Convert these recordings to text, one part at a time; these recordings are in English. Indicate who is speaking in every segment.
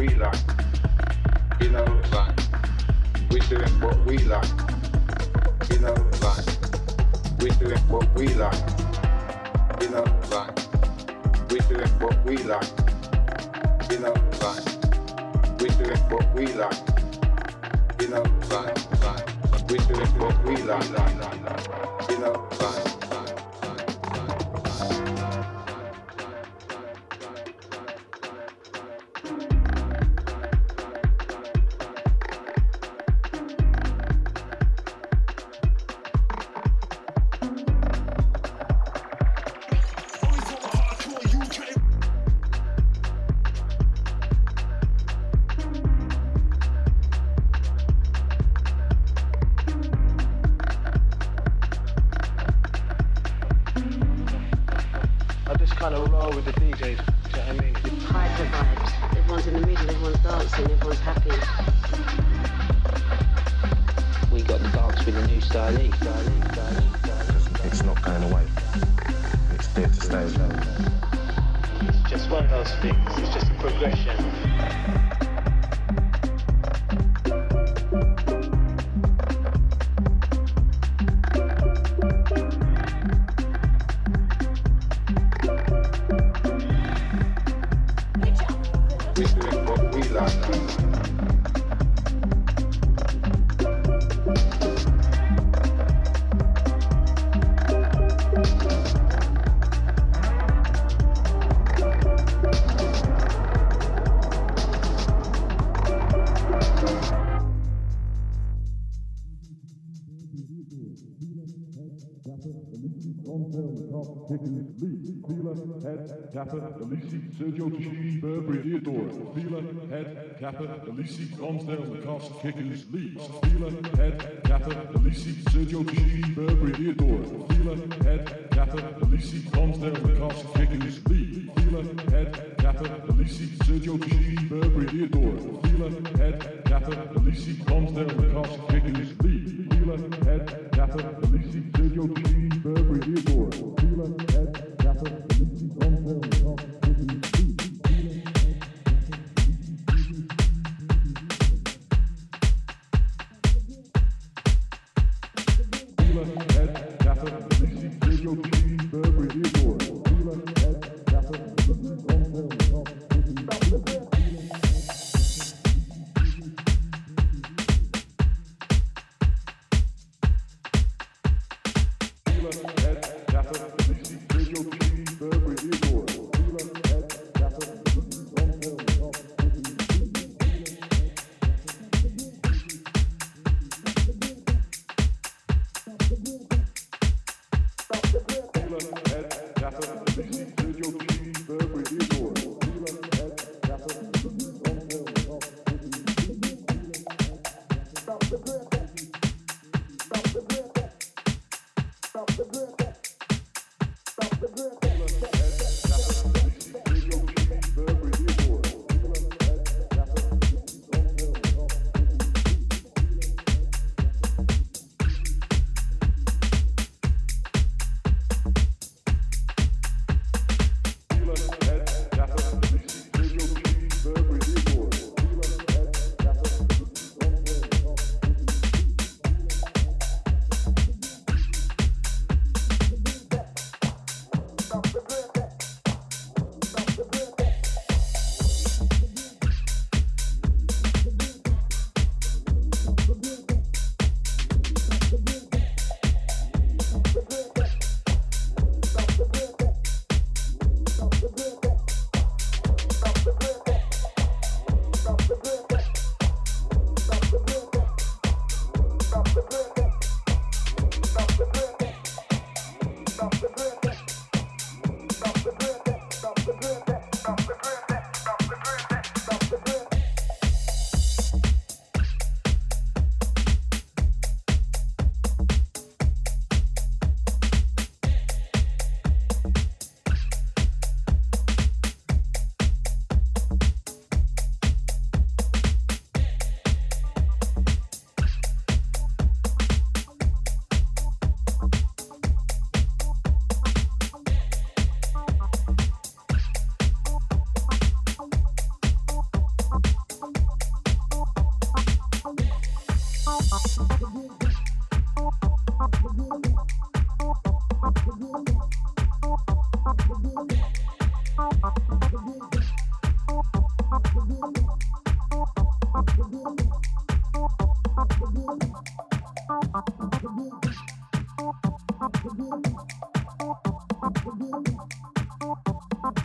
Speaker 1: we like. You know, like we doing what we like. You know, like we doing what we like. You know, like we doing what we like. You know, like we doing what we like. You know, like like we doing what we like. You know, like like. Sergio Tacchini, Burberry, Theodore, Fila, Head, Kappa, Ellesse, Lonsdale, Lacoste, Kickers, Leeds, Fila, Head, Kappa, Ellesse, Sergio Tacchini, Burberry, Theodore, Fila, Head, Kappa, Ellesse, Lonsdale, Lacoste, Kickers, Leeds, Fila, Head, Kappa, Ellesse, Sergio Tacchini, Burberry, Theodore, Fila, Head, Kappa, Ellesse, Lonsdale, Lacoste, Kickers, Leeds, Fila, Head, Kappa, Ellesse, Sergio Tacchini, Burberry, Head, Kappa,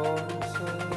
Speaker 2: oh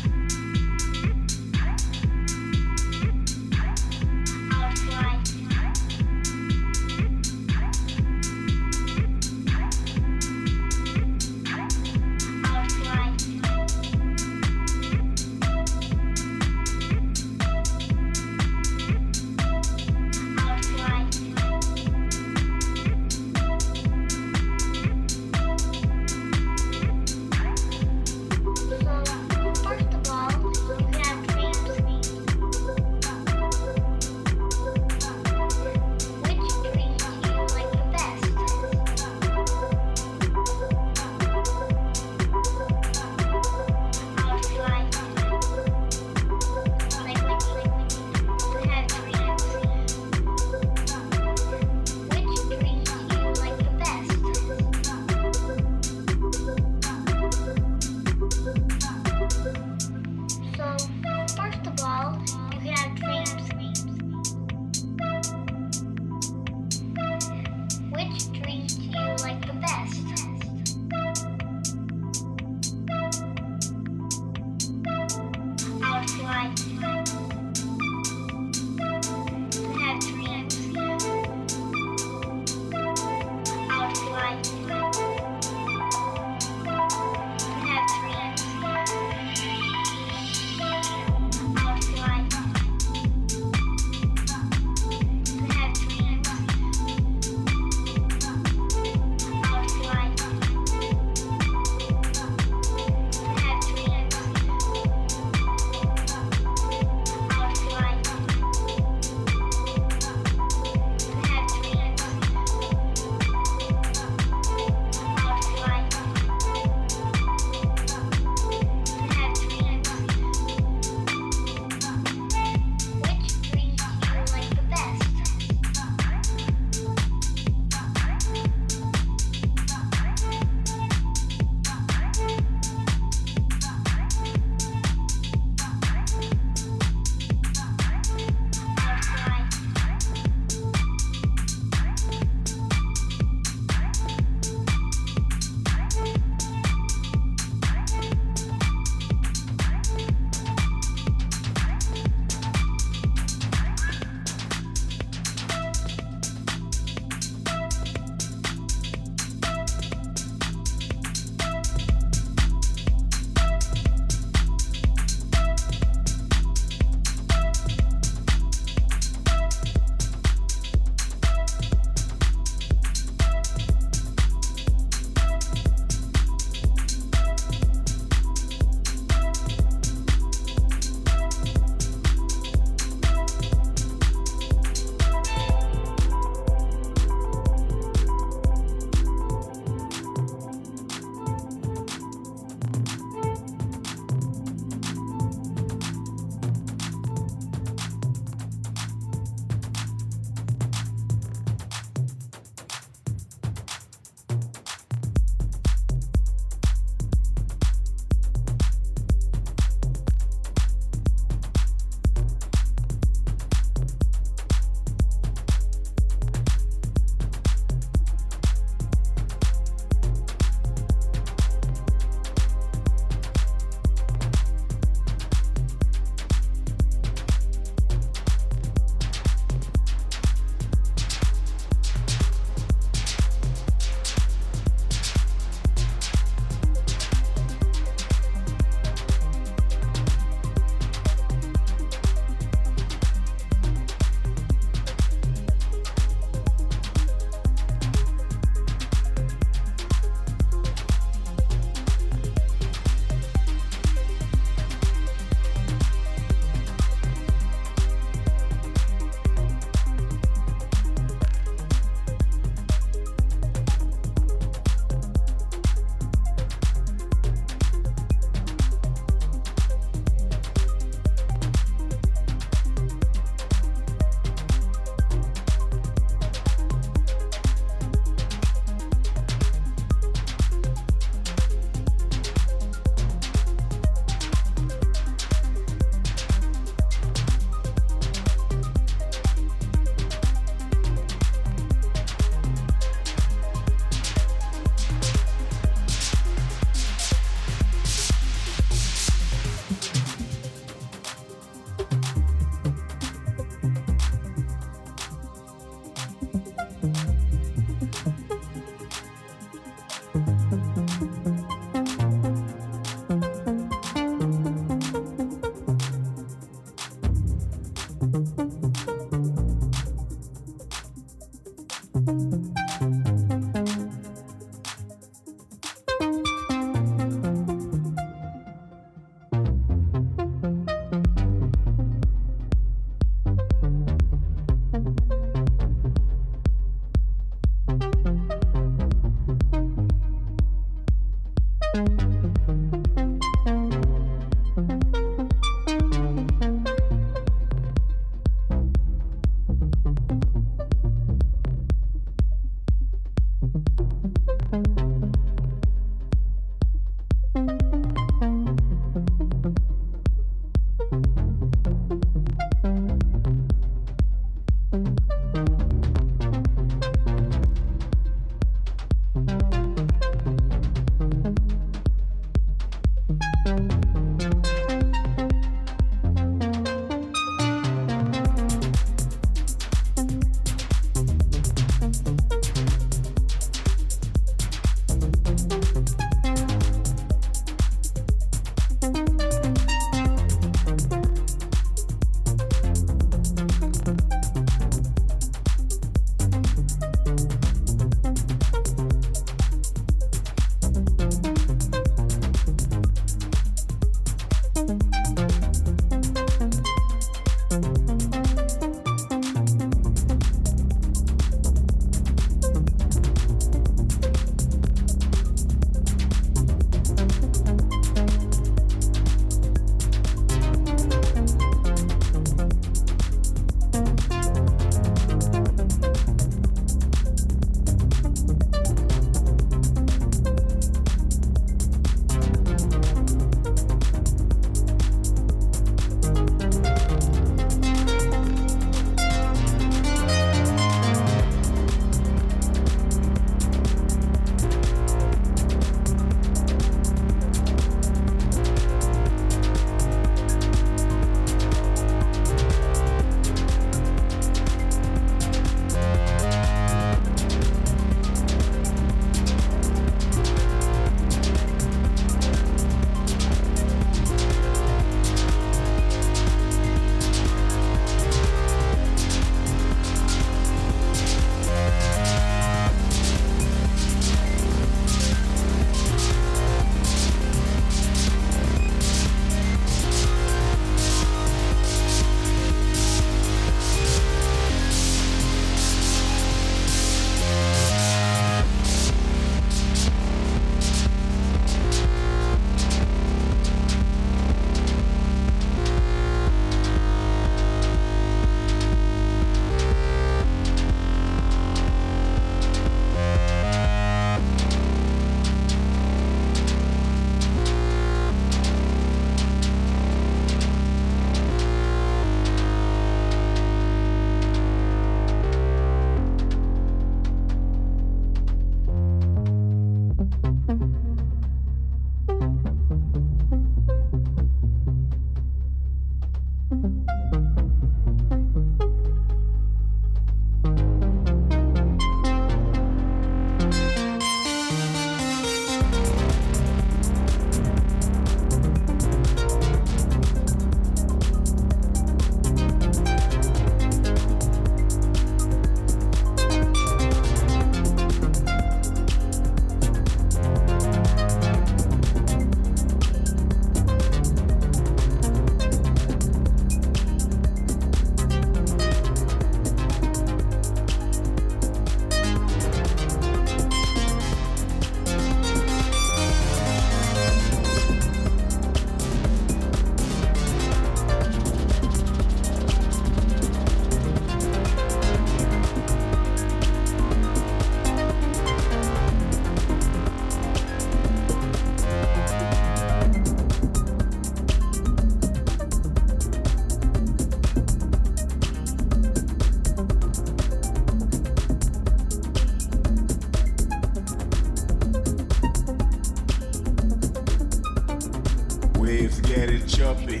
Speaker 3: waves getting choppy.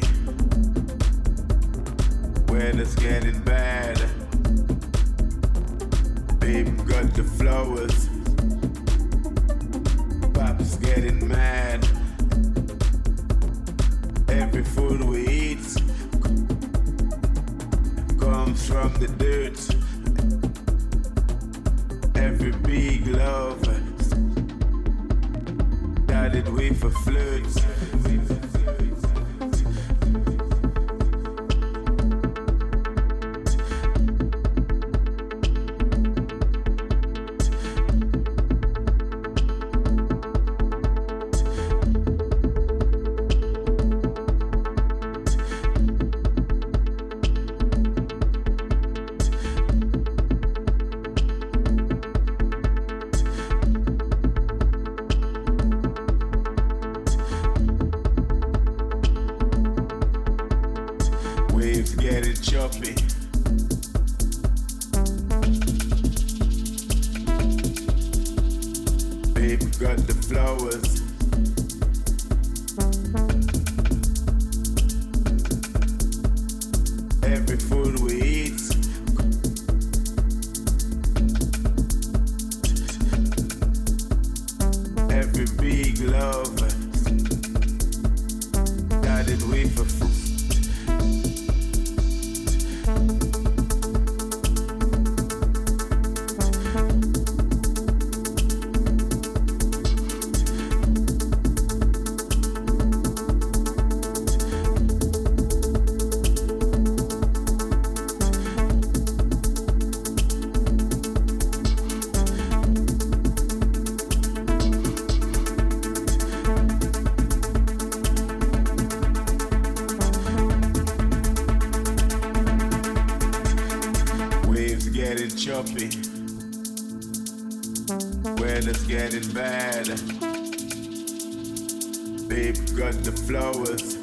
Speaker 3: Weather's getting bad. Babe got the flowers. Pop's getting mad. Every food we eat comes from the dirt. Every big love started with a flirt. flowers.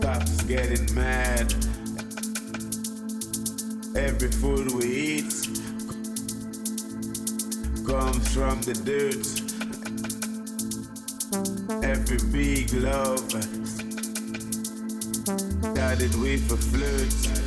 Speaker 3: Cops getting mad. Every food we eat comes from the dirt. Every big love started with a flute.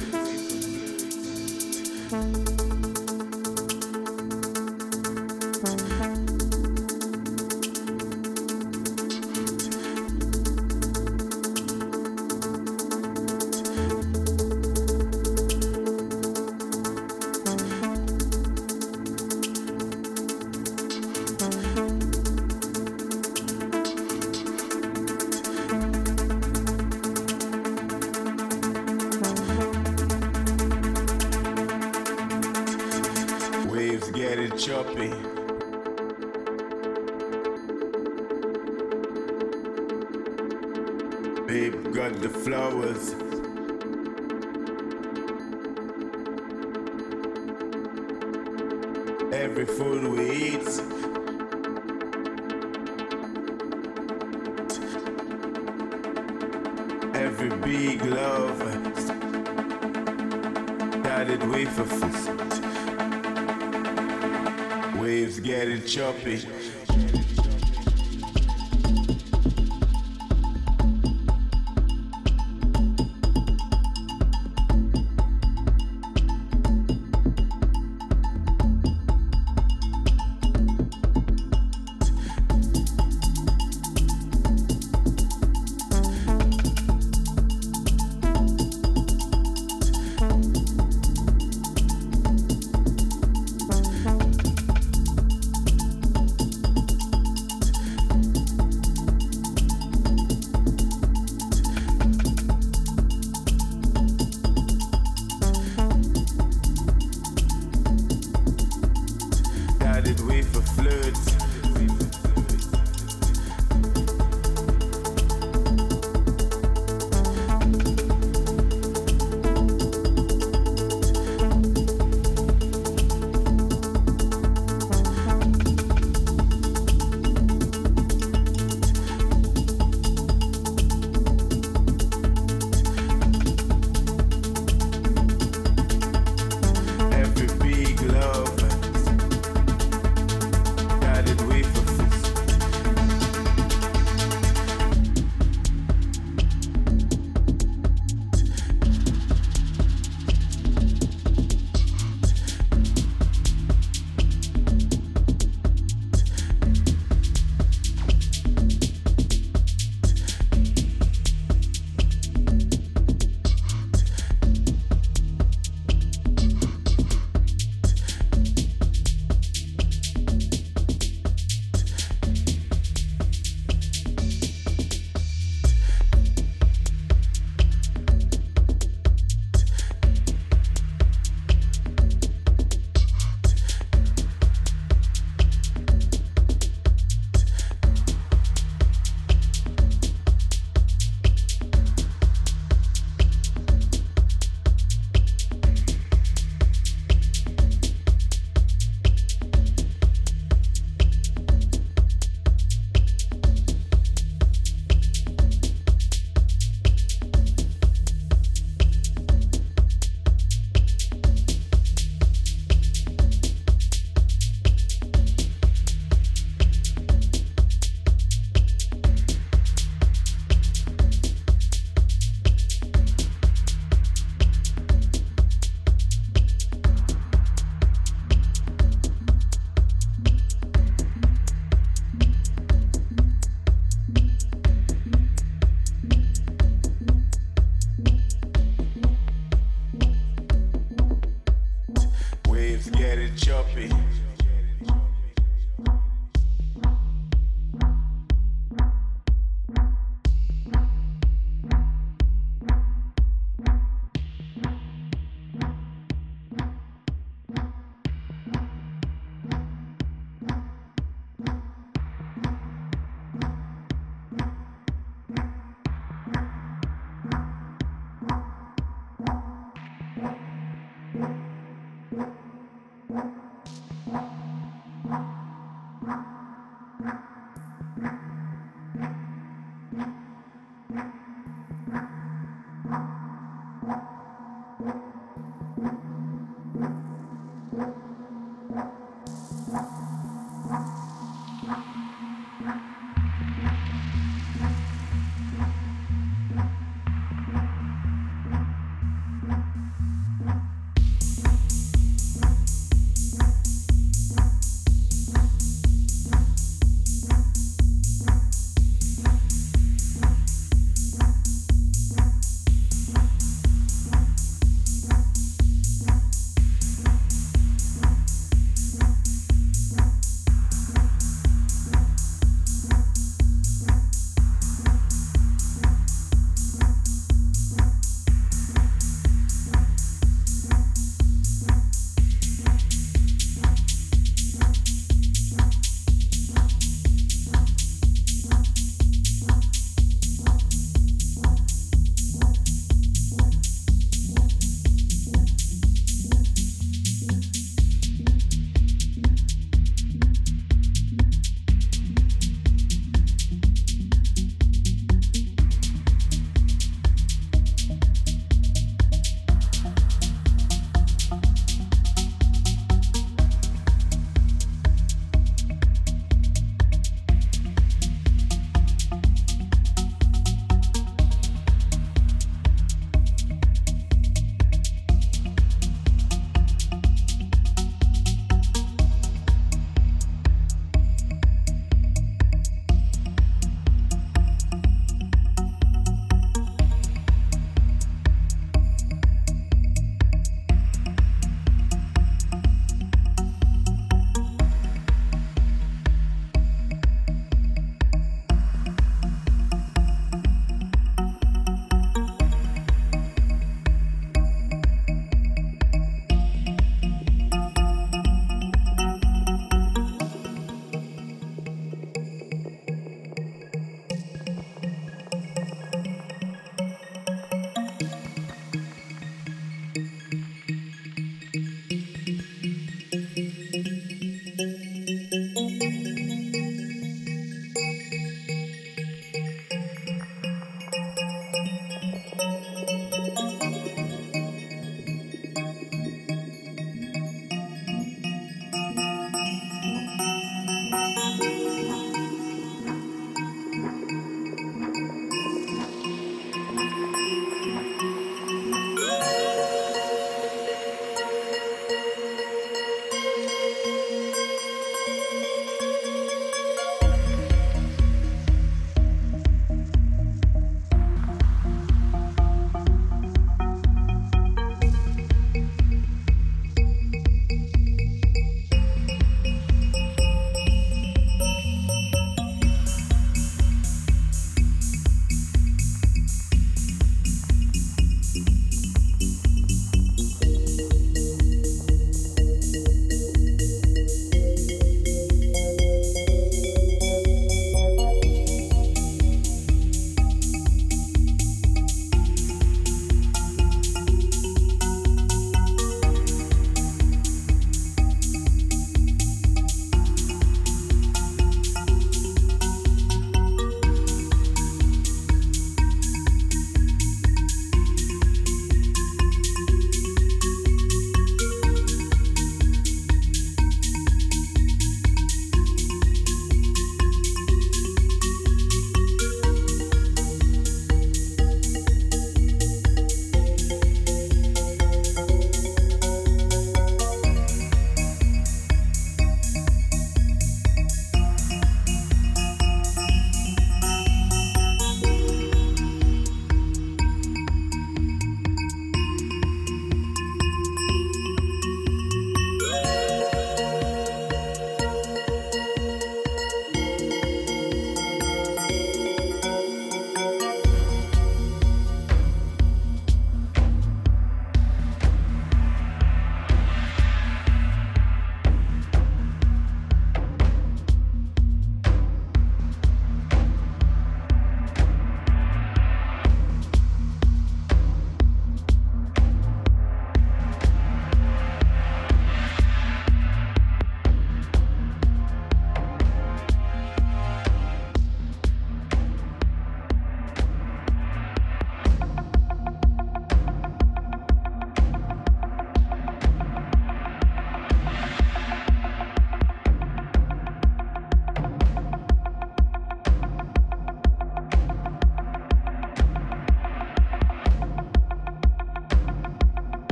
Speaker 3: crowded wafer. Waves it choppy.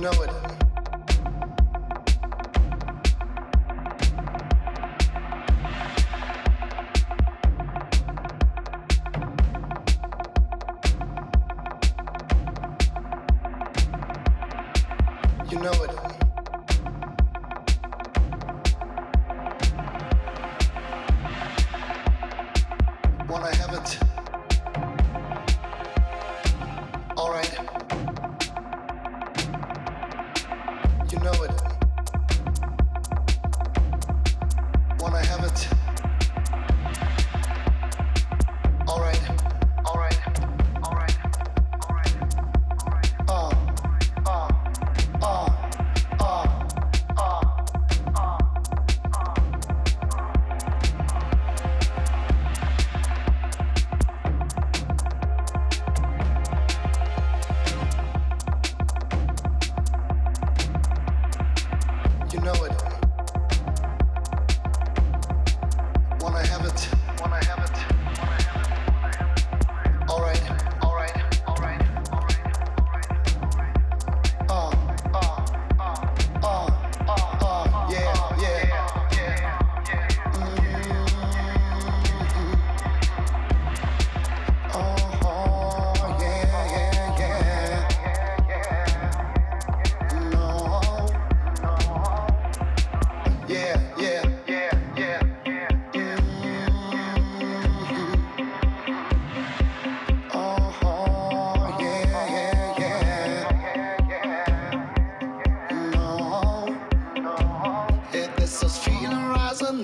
Speaker 4: know it.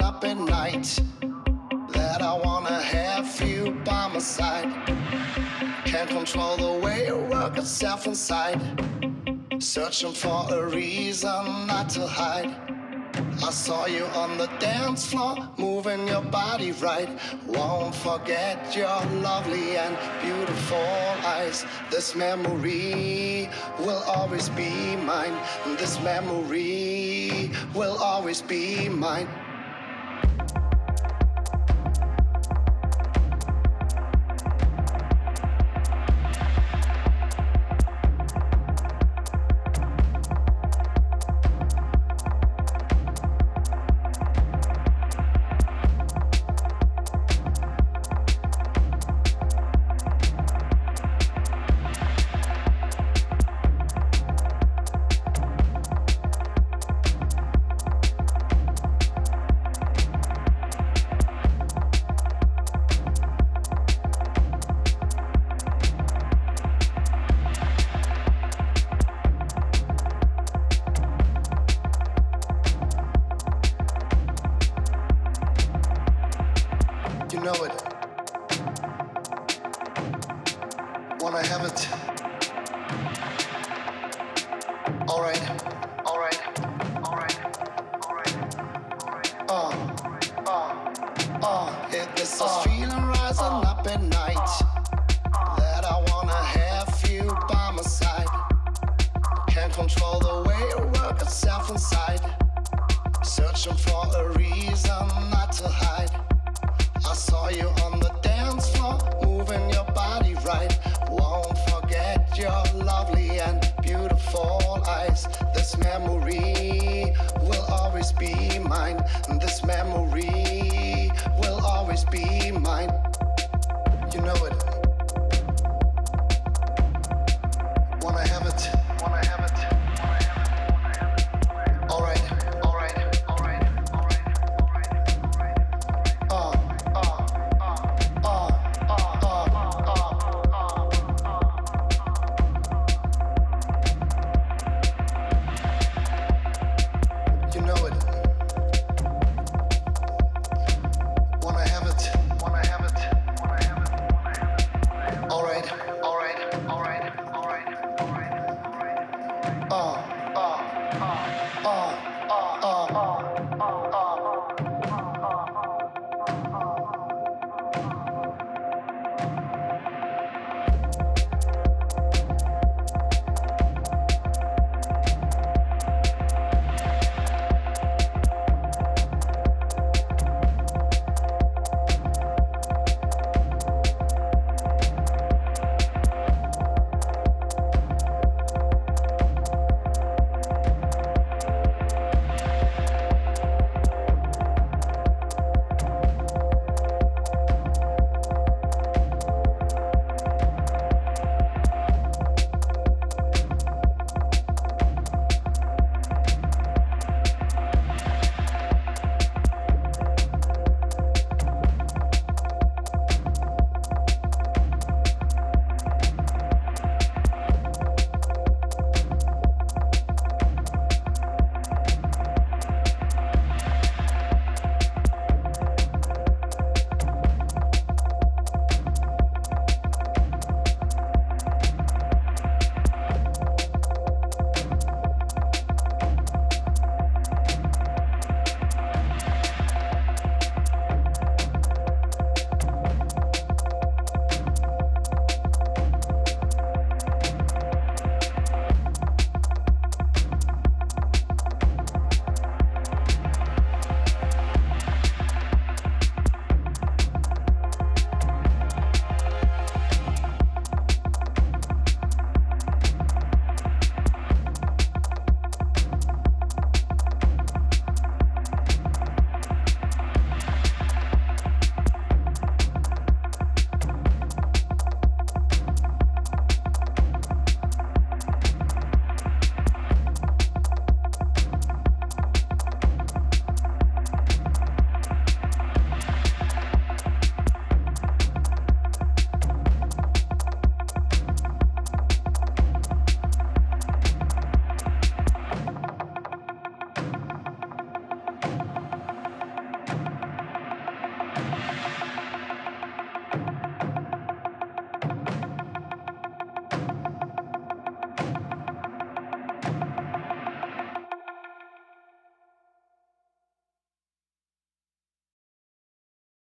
Speaker 4: Up at night that I wanna have you by my side. Can't control the way you work itself inside. Searching for a reason not to hide. I saw you on the dance floor, moving your body right. Won't forget your lovely and beautiful eyes. This memory will always be mine. This memory will always be mine. control the way you work yourself inside. Searching for a reason not to hide. I saw you on the dance floor, moving your body right. Won't forget your lovely and beautiful eyes. This memory will always be mine. This memory will always be mine. You know it.